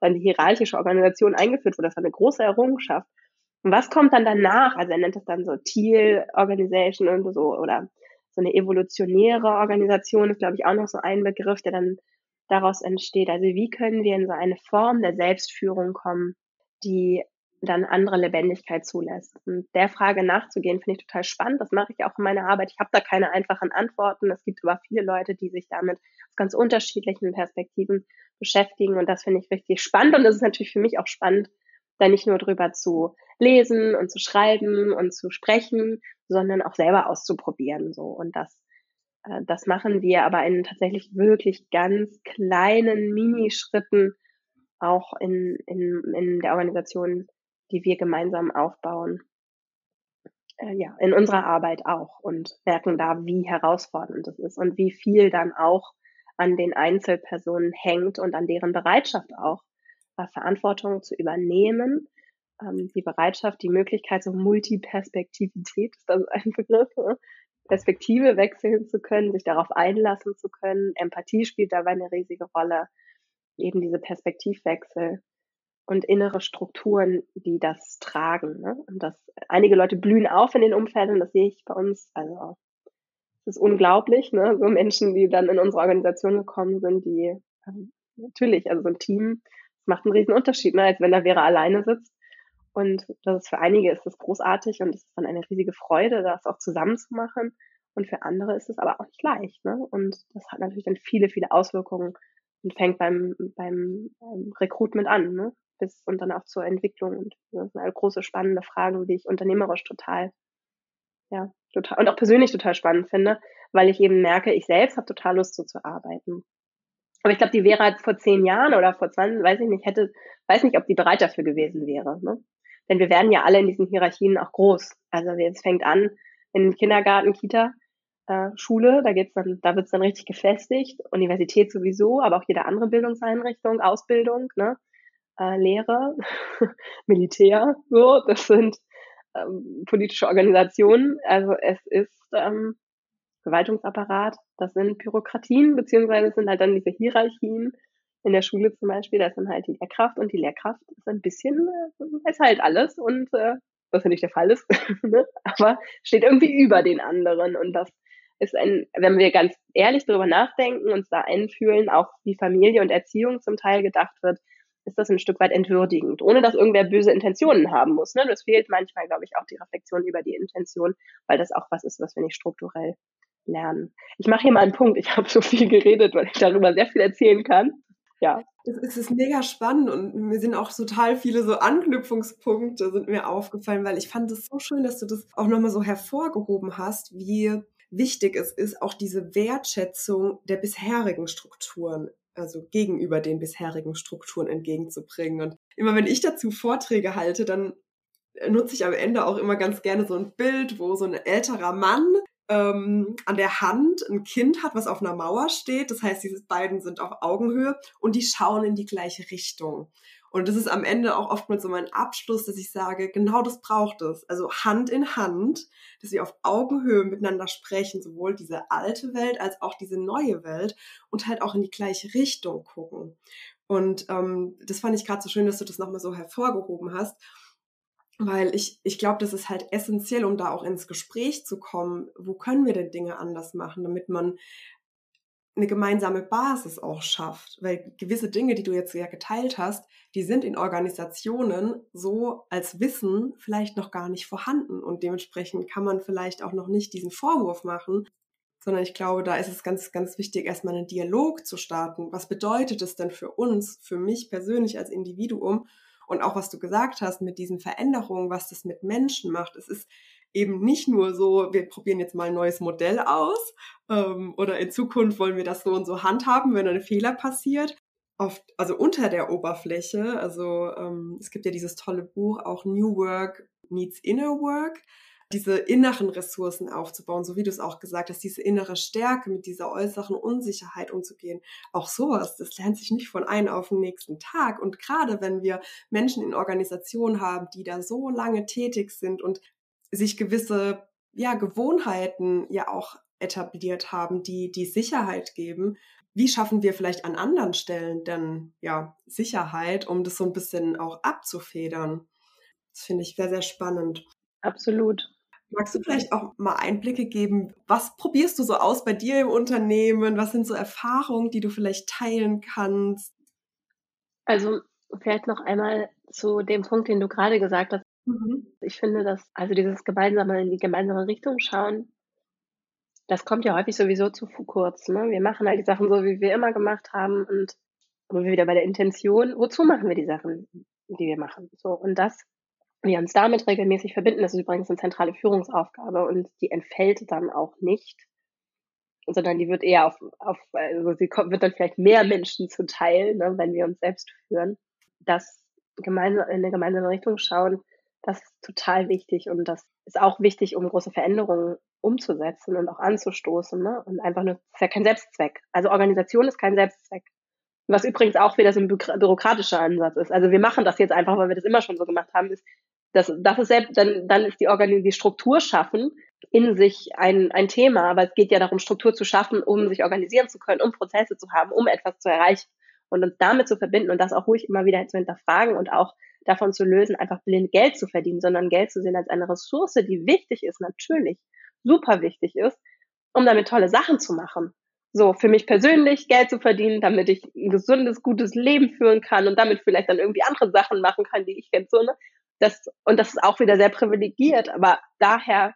dann die hierarchische Organisation eingeführt wurde, das war eine große Errungenschaft. Und was kommt dann danach? Also er nennt es dann so Teal Organization und so oder so eine evolutionäre Organisation ist, glaube ich, auch noch so ein Begriff, der dann daraus entsteht. Also wie können wir in so eine Form der Selbstführung kommen, die dann andere Lebendigkeit zulässt. Und der Frage nachzugehen, finde ich total spannend. Das mache ich auch in meiner Arbeit. Ich habe da keine einfachen Antworten. Es gibt aber viele Leute, die sich damit aus ganz unterschiedlichen Perspektiven beschäftigen. Und das finde ich richtig spannend. Und das ist natürlich für mich auch spannend, da nicht nur drüber zu lesen und zu schreiben und zu sprechen, sondern auch selber auszuprobieren. So. Und das, äh, das machen wir aber in tatsächlich wirklich ganz kleinen Minischritten auch in, in, in der Organisation die wir gemeinsam aufbauen, äh, ja, in unserer Arbeit auch und merken da, wie herausfordernd es ist und wie viel dann auch an den Einzelpersonen hängt und an deren Bereitschaft auch, äh, Verantwortung zu übernehmen. Ähm, die Bereitschaft, die Möglichkeit, so Multiperspektivität ist das ein Begriff, ne? Perspektive wechseln zu können, sich darauf einlassen zu können. Empathie spielt dabei eine riesige Rolle. Eben diese Perspektivwechsel und innere Strukturen, die das tragen. Ne? Und das, einige Leute blühen auf in den Umfeldern, das sehe ich bei uns. Also es ist unglaublich, ne? so Menschen, die dann in unsere Organisation gekommen sind, die ähm, natürlich, also so ein Team, macht einen riesen Unterschied, ne? als wenn da Vera alleine sitzt. Und das ist für einige ist das großartig und es ist dann eine riesige Freude, das auch zusammen zu machen. Und für andere ist es aber auch nicht leicht. Ne? Und das hat natürlich dann viele, viele Auswirkungen und fängt beim, beim ähm, Recruitment an. Ne? bis und dann auch zur Entwicklung. Und das sind halt große, spannende Fragen, die ich unternehmerisch total, ja, total und auch persönlich total spannend finde, weil ich eben merke, ich selbst habe total Lust, so zu arbeiten. Aber ich glaube, die wäre vor zehn Jahren oder vor 20, weiß ich nicht, hätte, weiß nicht, ob die bereit dafür gewesen wäre. Ne? Denn wir werden ja alle in diesen Hierarchien auch groß. Also es fängt an in Kindergarten, Kita, äh, Schule, da geht's dann, da wird's dann richtig gefestigt, Universität sowieso, aber auch jede andere Bildungseinrichtung, Ausbildung, ne? äh, Lehre, Militär, so, das sind ähm, politische Organisationen. Also es ist ähm, Verwaltungsapparat, das sind Bürokratien, beziehungsweise sind halt dann diese Hierarchien. In der Schule zum Beispiel, das sind halt die Lehrkraft und die Lehrkraft ist ein bisschen, äh, ist halt alles und äh, was ja nicht der Fall ist, ne? aber steht irgendwie über den anderen und das ist ein, wenn wir ganz ehrlich darüber nachdenken, uns da einfühlen, auch wie Familie und Erziehung zum Teil gedacht wird, ist das ein Stück weit entwürdigend, ohne dass irgendwer böse Intentionen haben muss. Ne? Das fehlt manchmal, glaube ich, auch die Reflexion über die Intention, weil das auch was ist, was wir nicht strukturell lernen. Ich mache hier mal einen Punkt. Ich habe so viel geredet, weil ich darüber sehr viel erzählen kann. Ja. Es ist mega spannend und mir sind auch total viele so Anknüpfungspunkte sind mir aufgefallen, weil ich fand es so schön, dass du das auch nochmal so hervorgehoben hast, wie wichtig es ist, auch diese Wertschätzung der bisherigen Strukturen also gegenüber den bisherigen Strukturen entgegenzubringen. Und immer wenn ich dazu Vorträge halte, dann nutze ich am Ende auch immer ganz gerne so ein Bild, wo so ein älterer Mann ähm, an der Hand ein Kind hat, was auf einer Mauer steht. Das heißt, diese beiden sind auf Augenhöhe und die schauen in die gleiche Richtung. Und das ist am Ende auch oftmals so mein Abschluss, dass ich sage, genau das braucht es. Also Hand in Hand, dass wir auf Augenhöhe miteinander sprechen, sowohl diese alte Welt als auch diese neue Welt und halt auch in die gleiche Richtung gucken. Und ähm, das fand ich gerade so schön, dass du das nochmal so hervorgehoben hast, weil ich, ich glaube, das ist halt essentiell, um da auch ins Gespräch zu kommen. Wo können wir denn Dinge anders machen, damit man eine gemeinsame Basis auch schafft. Weil gewisse Dinge, die du jetzt ja geteilt hast, die sind in Organisationen so als Wissen vielleicht noch gar nicht vorhanden. Und dementsprechend kann man vielleicht auch noch nicht diesen Vorwurf machen, sondern ich glaube, da ist es ganz, ganz wichtig, erstmal einen Dialog zu starten. Was bedeutet es denn für uns, für mich persönlich als Individuum? Und auch was du gesagt hast mit diesen Veränderungen, was das mit Menschen macht. Es ist eben nicht nur so, wir probieren jetzt mal ein neues Modell aus ähm, oder in Zukunft wollen wir das so und so handhaben, wenn ein Fehler passiert. Oft, also unter der Oberfläche, also ähm, es gibt ja dieses tolle Buch auch New Work Needs Inner Work, diese inneren Ressourcen aufzubauen, so wie du es auch gesagt hast, diese innere Stärke mit dieser äußeren Unsicherheit umzugehen. Auch sowas, das lernt sich nicht von einem auf den nächsten Tag. Und gerade wenn wir Menschen in Organisationen haben, die da so lange tätig sind und sich gewisse ja, Gewohnheiten ja auch etabliert haben, die die Sicherheit geben. Wie schaffen wir vielleicht an anderen Stellen denn ja Sicherheit, um das so ein bisschen auch abzufedern? Das finde ich sehr, sehr spannend. Absolut. Magst du vielleicht auch mal Einblicke geben? Was probierst du so aus bei dir im Unternehmen? Was sind so Erfahrungen, die du vielleicht teilen kannst? Also vielleicht noch einmal zu dem Punkt, den du gerade gesagt hast. Mhm. Ich finde, dass also dieses gemeinsame in die gemeinsame Richtung schauen, das kommt ja häufig sowieso zu kurz. Ne? Wir machen halt die Sachen so, wie wir immer gemacht haben und wo wir wieder bei der Intention, wozu machen wir die Sachen, die wir machen? So und das wir uns damit regelmäßig verbinden, das ist übrigens eine zentrale Führungsaufgabe und die entfällt dann auch nicht, sondern die wird eher auf, auf also sie kommt, wird dann vielleicht mehr Menschen zuteil, ne, wenn wir uns selbst führen. Das gemeinsam, in eine gemeinsame Richtung schauen, das ist total wichtig und das ist auch wichtig, um große Veränderungen umzusetzen und auch anzustoßen. Ne? Und einfach nur, das ist ja kein Selbstzweck. Also Organisation ist kein Selbstzweck. Was übrigens auch wieder so ein bürokratischer Ansatz ist. Also wir machen das jetzt einfach, weil wir das immer schon so gemacht haben, ist, das, das ist selbst, dann, dann ist die, Organ die Struktur schaffen in sich ein, ein Thema, aber es geht ja darum, Struktur zu schaffen, um sich organisieren zu können, um Prozesse zu haben, um etwas zu erreichen und uns damit zu verbinden und das auch ruhig immer wieder zu hinterfragen und auch davon zu lösen, einfach blind Geld zu verdienen, sondern Geld zu sehen als eine Ressource, die wichtig ist, natürlich, super wichtig ist, um damit tolle Sachen zu machen. So, für mich persönlich Geld zu verdienen, damit ich ein gesundes, gutes Leben führen kann und damit vielleicht dann irgendwie andere Sachen machen kann, die ich kenne, so, ne? Das, und das ist auch wieder sehr privilegiert, aber daher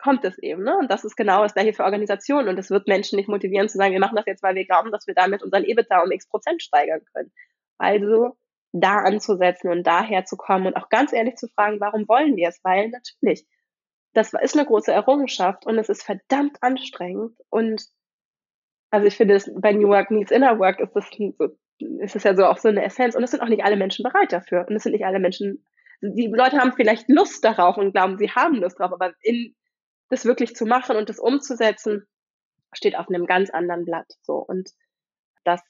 kommt es eben, ne? Und das ist genau das gleiche für Organisationen. Und es wird Menschen nicht motivieren zu sagen, wir machen das jetzt, weil wir glauben, dass wir damit unseren EBITDA um x Prozent steigern können. Also da anzusetzen und daher zu kommen und auch ganz ehrlich zu fragen, warum wollen wir es? Weil natürlich, das ist eine große Errungenschaft und es ist verdammt anstrengend. Und also ich finde, das, bei New Work Needs Inner Work ist das ist es ja so auch so eine Essenz. Und es sind auch nicht alle Menschen bereit dafür. Und es sind nicht alle Menschen die Leute haben vielleicht Lust darauf und glauben, sie haben Lust drauf, aber in das wirklich zu machen und das umzusetzen, steht auf einem ganz anderen Blatt. So und das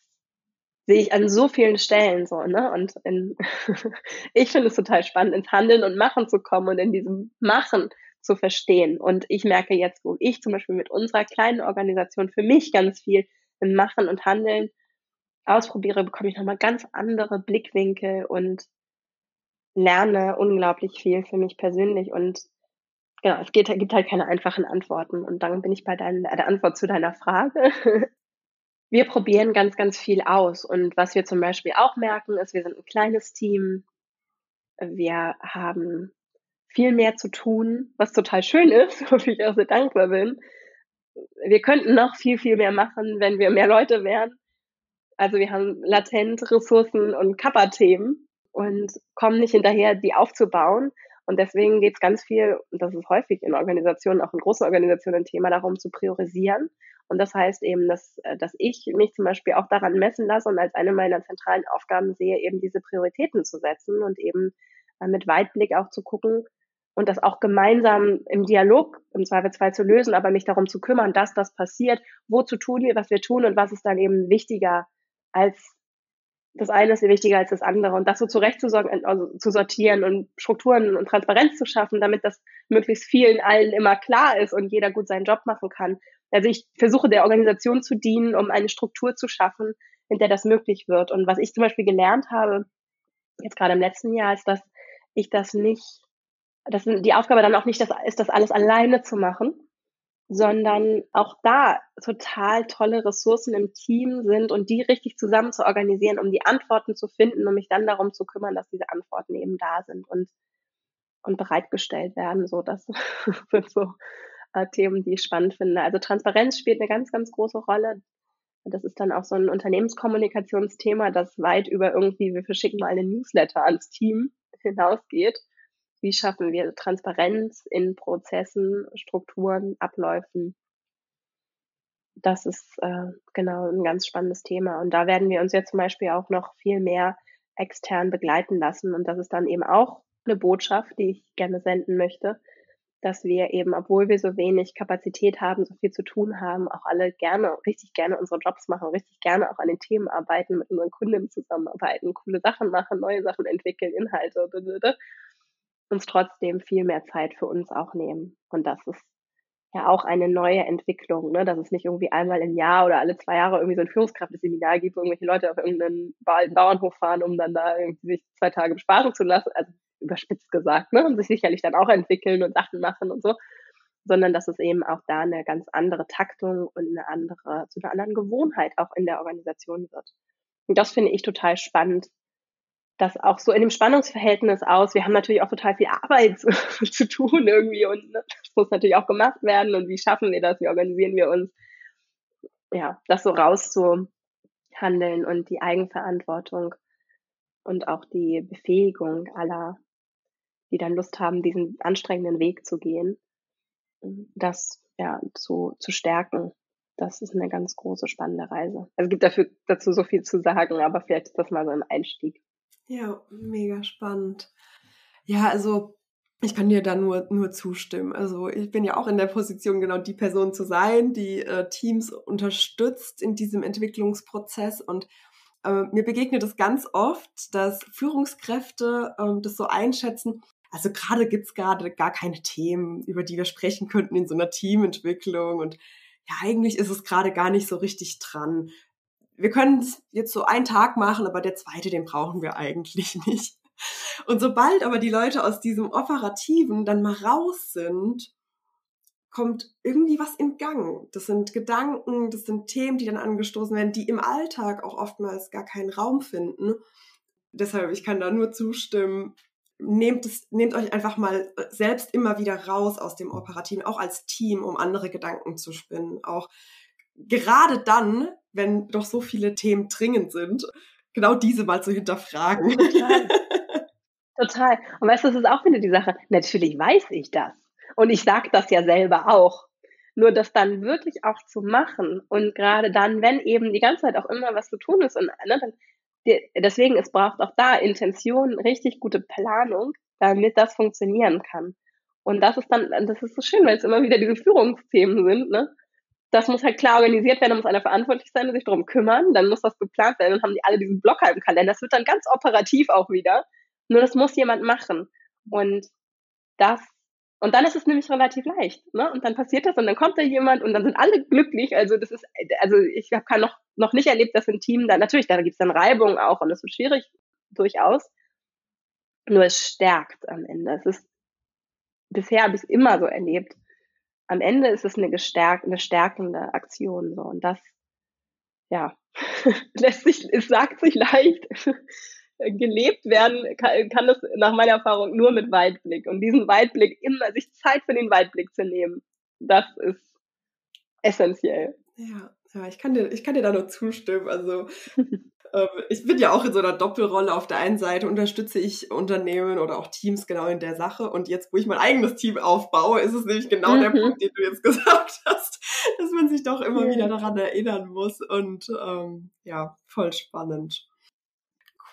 sehe ich an so vielen Stellen so, ne? Und in, ich finde es total spannend, ins Handeln und Machen zu kommen und in diesem Machen zu verstehen. Und ich merke jetzt, wo ich zum Beispiel mit unserer kleinen Organisation für mich ganz viel im Machen und Handeln ausprobiere, bekomme ich nochmal ganz andere Blickwinkel und lerne unglaublich viel für mich persönlich und genau, es geht, gibt halt keine einfachen Antworten. Und dann bin ich bei deiner, der Antwort zu deiner Frage. Wir probieren ganz, ganz viel aus. Und was wir zum Beispiel auch merken, ist, wir sind ein kleines Team. Wir haben viel mehr zu tun, was total schön ist, wofür ich auch sehr dankbar bin. Wir könnten noch viel, viel mehr machen, wenn wir mehr Leute wären. Also wir haben latent Ressourcen und Kappa-Themen und kommen nicht hinterher, die aufzubauen. Und deswegen geht es ganz viel, und das ist häufig in Organisationen, auch in großen Organisationen ein Thema darum, zu priorisieren. Und das heißt eben, dass, äh, dass ich mich zum Beispiel auch daran messen lasse und als eine meiner zentralen Aufgaben sehe, eben diese Prioritäten zu setzen und eben äh, mit Weitblick auch zu gucken und das auch gemeinsam im Dialog im Zweifelsfall zu lösen, aber mich darum zu kümmern, dass das passiert, wozu tun wir, was wir tun und was ist dann eben wichtiger als das eine ist wichtiger als das andere und das so zurechtzusorgen, also zu sortieren und Strukturen und Transparenz zu schaffen, damit das möglichst vielen allen immer klar ist und jeder gut seinen Job machen kann. Also ich versuche der Organisation zu dienen, um eine Struktur zu schaffen, in der das möglich wird. Und was ich zum Beispiel gelernt habe, jetzt gerade im letzten Jahr, ist, dass ich das nicht, dass die Aufgabe dann auch nicht das ist, das alles alleine zu machen, sondern auch da total tolle Ressourcen im Team sind und die richtig zusammen zu organisieren, um die Antworten zu finden und mich dann darum zu kümmern, dass diese Antworten eben da sind und, und bereitgestellt werden. So, das sind so äh, Themen, die ich spannend finde. Also Transparenz spielt eine ganz, ganz große Rolle. Das ist dann auch so ein Unternehmenskommunikationsthema, das weit über irgendwie, wir verschicken mal einen Newsletter ans Team hinausgeht wie schaffen wir Transparenz in Prozessen, Strukturen, Abläufen? Das ist äh, genau ein ganz spannendes Thema. Und da werden wir uns jetzt zum Beispiel auch noch viel mehr extern begleiten lassen. Und das ist dann eben auch eine Botschaft, die ich gerne senden möchte, dass wir eben, obwohl wir so wenig Kapazität haben, so viel zu tun haben, auch alle gerne, richtig gerne unsere Jobs machen, richtig gerne auch an den Themen arbeiten, mit unseren Kunden zusammenarbeiten, coole Sachen machen, neue Sachen entwickeln, Inhalte uns trotzdem viel mehr Zeit für uns auch nehmen. Und das ist ja auch eine neue Entwicklung, ne? dass es nicht irgendwie einmal im Jahr oder alle zwei Jahre irgendwie so ein Führungskräfteseminar gibt, wo irgendwelche Leute auf irgendeinen Bauernhof fahren, um dann da irgendwie sich zwei Tage bespaßen zu lassen, also überspitzt gesagt, ne? und sich sicherlich dann auch entwickeln und Sachen machen und so, sondern dass es eben auch da eine ganz andere Taktung und eine andere, zu einer anderen Gewohnheit auch in der Organisation wird. Und das finde ich total spannend, das auch so in dem Spannungsverhältnis aus. Wir haben natürlich auch total viel Arbeit zu, tun irgendwie und ne, das muss natürlich auch gemacht werden und wie schaffen wir das, wie organisieren wir uns. Ja, das so rauszuhandeln und die Eigenverantwortung und auch die Befähigung aller, die dann Lust haben, diesen anstrengenden Weg zu gehen, das ja zu, zu stärken. Das ist eine ganz große, spannende Reise. Also es gibt dafür, dazu so viel zu sagen, aber vielleicht ist das mal so ein Einstieg. Ja, mega spannend. Ja, also ich kann dir da nur, nur zustimmen. Also ich bin ja auch in der Position, genau die Person zu sein, die äh, Teams unterstützt in diesem Entwicklungsprozess. Und äh, mir begegnet es ganz oft, dass Führungskräfte äh, das so einschätzen. Also gerade gibt's gerade gar keine Themen, über die wir sprechen könnten in so einer Teamentwicklung. Und ja, eigentlich ist es gerade gar nicht so richtig dran wir können es jetzt so einen Tag machen, aber der zweite, den brauchen wir eigentlich nicht. Und sobald aber die Leute aus diesem Operativen dann mal raus sind, kommt irgendwie was in Gang. Das sind Gedanken, das sind Themen, die dann angestoßen werden, die im Alltag auch oftmals gar keinen Raum finden. Deshalb, ich kann da nur zustimmen. Nehmt es, nehmt euch einfach mal selbst immer wieder raus aus dem Operativen, auch als Team, um andere Gedanken zu spinnen. Auch gerade dann, wenn doch so viele Themen dringend sind, genau diese mal zu hinterfragen. Total. Total. Und weißt du, das ist auch wieder die Sache. Natürlich weiß ich das. Und ich sage das ja selber auch. Nur das dann wirklich auch zu machen und gerade dann, wenn eben die ganze Zeit auch immer was zu tun ist und ne, dann, deswegen, es braucht auch da Intention, richtig gute Planung, damit das funktionieren kann. Und das ist dann, das ist so schön, weil es immer wieder diese Führungsthemen sind, ne? Das muss halt klar organisiert werden, da muss einer verantwortlich sein und sich darum kümmern. Dann muss das geplant werden. Dann haben die alle diesen Blocker im Kalender. Das wird dann ganz operativ auch wieder. Nur das muss jemand machen. Und das, und dann ist es nämlich relativ leicht. Ne? Und dann passiert das und dann kommt da jemand und dann sind alle glücklich. Also das ist, also ich habe noch, noch nicht erlebt, dass ein Team da, natürlich, da gibt es dann Reibung auch und das ist schwierig durchaus. Nur es stärkt am Ende. Es ist, bisher habe ich es immer so erlebt am Ende ist es eine, gestärk eine stärkende Aktion. So. Und das, ja, lässt sich, es sagt sich leicht. Gelebt werden kann, kann das nach meiner Erfahrung nur mit Weitblick. Und diesen Weitblick, immer sich Zeit für den Weitblick zu nehmen, das ist essentiell. Ja, ja, ich kann dir, ich kann dir da nur zustimmen. Also ich bin ja auch in so einer Doppelrolle. Auf der einen Seite unterstütze ich Unternehmen oder auch Teams genau in der Sache. Und jetzt, wo ich mein eigenes Team aufbaue, ist es nämlich genau mhm. der Punkt, den du jetzt gesagt hast, dass man sich doch immer ja. wieder daran erinnern muss. Und ähm, ja, voll spannend.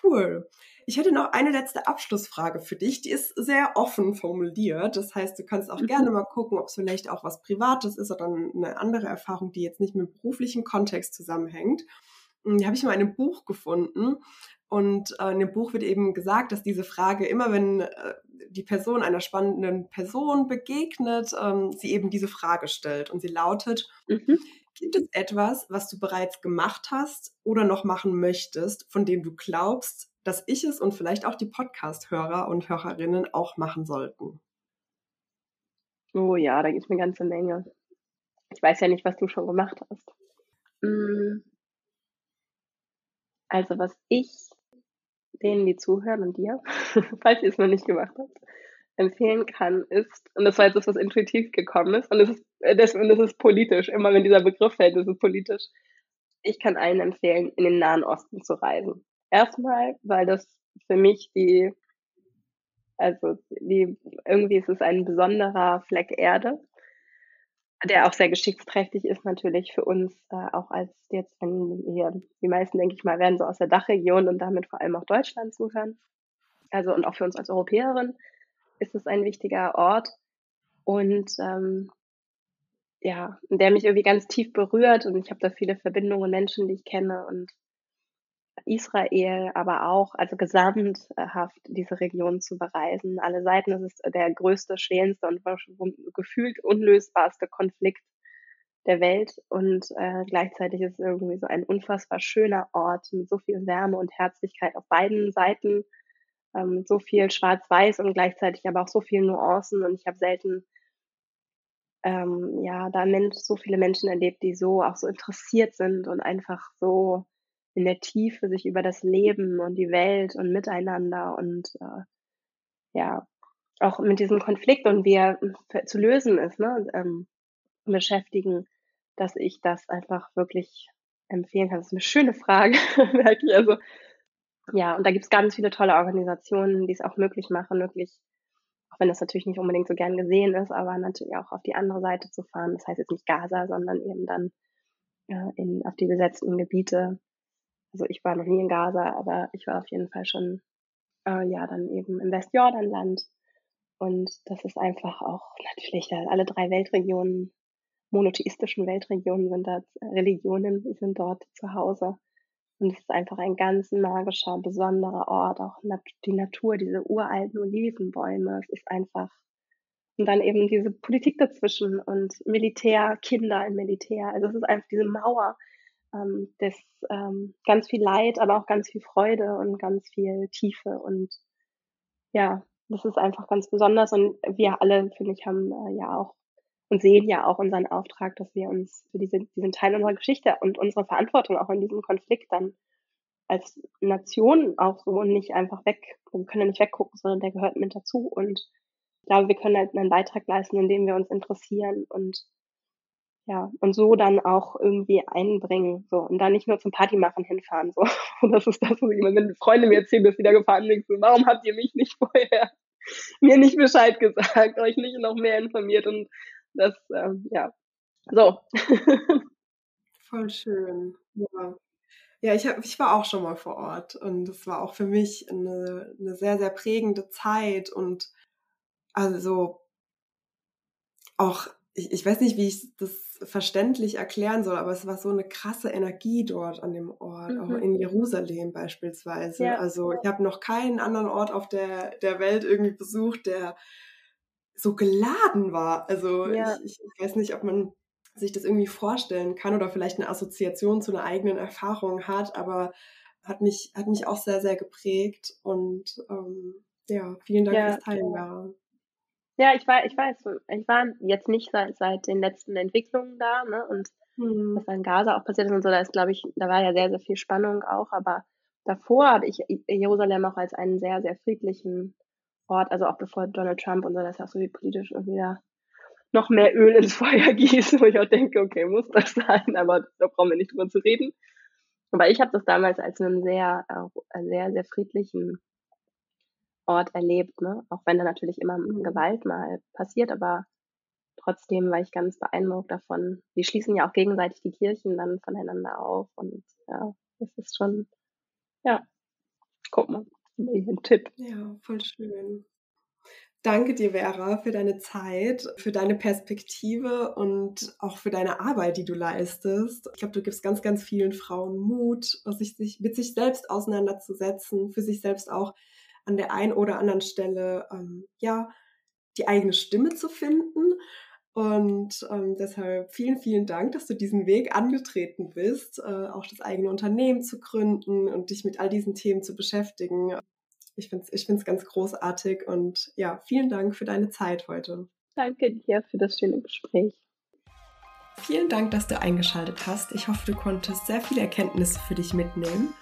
Cool. Ich hätte noch eine letzte Abschlussfrage für dich. Die ist sehr offen formuliert. Das heißt, du kannst auch mhm. gerne mal gucken, ob es vielleicht auch was Privates ist oder eine andere Erfahrung, die jetzt nicht mit dem beruflichen Kontext zusammenhängt. Hm, die habe ich mal in einem Buch gefunden. Und äh, in dem Buch wird eben gesagt, dass diese Frage immer, wenn äh, die Person einer spannenden Person begegnet, ähm, sie eben diese Frage stellt. Und sie lautet, mhm. gibt es etwas, was du bereits gemacht hast oder noch machen möchtest, von dem du glaubst, dass ich es und vielleicht auch die Podcast-Hörer und Hörerinnen auch machen sollten? Oh ja, da gibt es eine ganze Menge. Ich weiß ja nicht, was du schon gemacht hast. Hm. Also was ich denen, die zuhören und dir, falls ihr es noch nicht gemacht habt, empfehlen kann, ist, und das war jetzt das, was intuitiv gekommen ist, und das ist, äh, das, das ist politisch, immer wenn dieser Begriff fällt, ist es politisch. Ich kann allen empfehlen, in den Nahen Osten zu reisen. Erstmal, weil das für mich die, also die, irgendwie ist es ein besonderer Fleck Erde der auch sehr geschichtsträchtig ist natürlich für uns, äh, auch als jetzt, wenn hier die meisten, denke ich mal, werden so aus der Dachregion und damit vor allem auch Deutschland zuhören. Also und auch für uns als Europäerin ist es ein wichtiger Ort und ähm, ja, der mich irgendwie ganz tief berührt und ich habe da viele Verbindungen, Menschen, die ich kenne und Israel, aber auch, also gesamthaft diese Region zu bereisen. Alle Seiten, das ist der größte, schwelendste und gefühlt unlösbarste Konflikt der Welt. Und äh, gleichzeitig ist es irgendwie so ein unfassbar schöner Ort mit so viel Wärme und Herzlichkeit auf beiden Seiten, ähm, so viel Schwarz-Weiß und gleichzeitig aber auch so viel Nuancen. Und ich habe selten ähm, ja, da so viele Menschen erlebt, die so auch so interessiert sind und einfach so in der Tiefe sich über das Leben und die Welt und miteinander und äh, ja, auch mit diesem Konflikt und wie er zu lösen ist, ne, ähm, beschäftigen, dass ich das einfach wirklich empfehlen kann. Das ist eine schöne Frage, wirklich. Also, ja, und da gibt es ganz viele tolle Organisationen, die es auch möglich machen, wirklich, auch wenn das natürlich nicht unbedingt so gern gesehen ist, aber natürlich auch auf die andere Seite zu fahren. Das heißt jetzt nicht Gaza, sondern eben dann äh, in, auf die besetzten Gebiete. Also ich war noch nie in Gaza, aber ich war auf jeden Fall schon, äh, ja, dann eben im Westjordanland. Und das ist einfach auch natürlich, alle drei Weltregionen monotheistischen Weltregionen sind da, Religionen sind dort zu Hause. Und es ist einfach ein ganz magischer, besonderer Ort, auch die Natur, diese uralten Olivenbäume. Es ist einfach, und dann eben diese Politik dazwischen und Militär, Kinder im Militär. Also es ist einfach diese Mauer, ähm, das ähm, ganz viel Leid, aber auch ganz viel Freude und ganz viel Tiefe. Und ja, das ist einfach ganz besonders. Und wir alle, finde ich, haben äh, ja auch und sehen ja auch unseren Auftrag, dass wir uns für diese, diesen Teil unserer Geschichte und unsere Verantwortung auch in diesem Konflikt dann als Nation auch so und nicht einfach weg, wir können ja nicht weggucken, sondern der gehört mit dazu und ich glaube, wir können halt einen Beitrag leisten, indem wir uns interessieren und ja, und so dann auch irgendwie einbringen, so, und dann nicht nur zum Party machen hinfahren, so. Und das ist das, was ich wenn Freunde mir erzählen, dass sie da gefahren sind, so, warum habt ihr mich nicht vorher, mir nicht Bescheid gesagt, euch nicht noch mehr informiert und das, ähm, ja, so. Voll schön. Ja. Ja, ich, hab, ich war auch schon mal vor Ort und es war auch für mich eine, eine sehr, sehr prägende Zeit und also auch, ich, ich weiß nicht, wie ich das verständlich erklären soll, aber es war so eine krasse Energie dort an dem Ort, mhm. auch in Jerusalem beispielsweise. Ja. Also ich habe noch keinen anderen Ort auf der, der Welt irgendwie besucht, der so geladen war. Also ja. ich, ich weiß nicht, ob man sich das irgendwie vorstellen kann oder vielleicht eine Assoziation zu einer eigenen Erfahrung hat, aber hat mich, hat mich auch sehr, sehr geprägt und ähm, ja, vielen Dank ja, fürs Teilen, ja. Ja, ich war, ich weiß, ich war jetzt nicht seit, seit den letzten Entwicklungen da, ne? Und hm. was in Gaza auch passiert ist und so, da ist, glaube ich, da war ja sehr, sehr viel Spannung auch, aber davor habe ich Jerusalem auch als einen sehr, sehr friedlichen Ort, also auch bevor Donald Trump und so, das ist ja auch so wie politisch irgendwie da noch mehr Öl ins Feuer gießen, wo ich auch denke, okay, muss das sein, aber da brauchen wir nicht drüber zu reden. Aber ich habe das damals als einen sehr, äh, sehr, sehr friedlichen Ort erlebt, ne? Auch wenn da natürlich immer Gewalt mal passiert, aber trotzdem war ich ganz beeindruckt davon. Die schließen ja auch gegenseitig die Kirchen dann voneinander auf und ja, das ist schon, ja, guck mal ein Tipp. Ja, voll schön. Danke dir, Vera, für deine Zeit, für deine Perspektive und auch für deine Arbeit, die du leistest. Ich glaube, du gibst ganz, ganz vielen Frauen Mut, sich, sich mit sich selbst auseinanderzusetzen, für sich selbst auch an der einen oder anderen Stelle, ähm, ja, die eigene Stimme zu finden. Und ähm, deshalb vielen, vielen Dank, dass du diesen Weg angetreten bist, äh, auch das eigene Unternehmen zu gründen und dich mit all diesen Themen zu beschäftigen. Ich finde es ich find's ganz großartig und ja, vielen Dank für deine Zeit heute. Danke dir für das schöne Gespräch. Vielen Dank, dass du eingeschaltet hast. Ich hoffe, du konntest sehr viele Erkenntnisse für dich mitnehmen.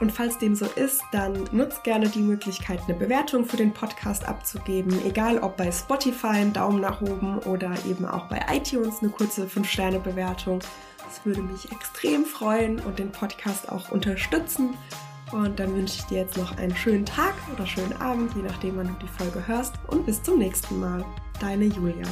Und falls dem so ist, dann nutzt gerne die Möglichkeit, eine Bewertung für den Podcast abzugeben. Egal ob bei Spotify einen Daumen nach oben oder eben auch bei iTunes eine kurze 5-Sterne-Bewertung. Das würde mich extrem freuen und den Podcast auch unterstützen. Und dann wünsche ich dir jetzt noch einen schönen Tag oder schönen Abend, je nachdem, wann du die Folge hörst. Und bis zum nächsten Mal. Deine Julia.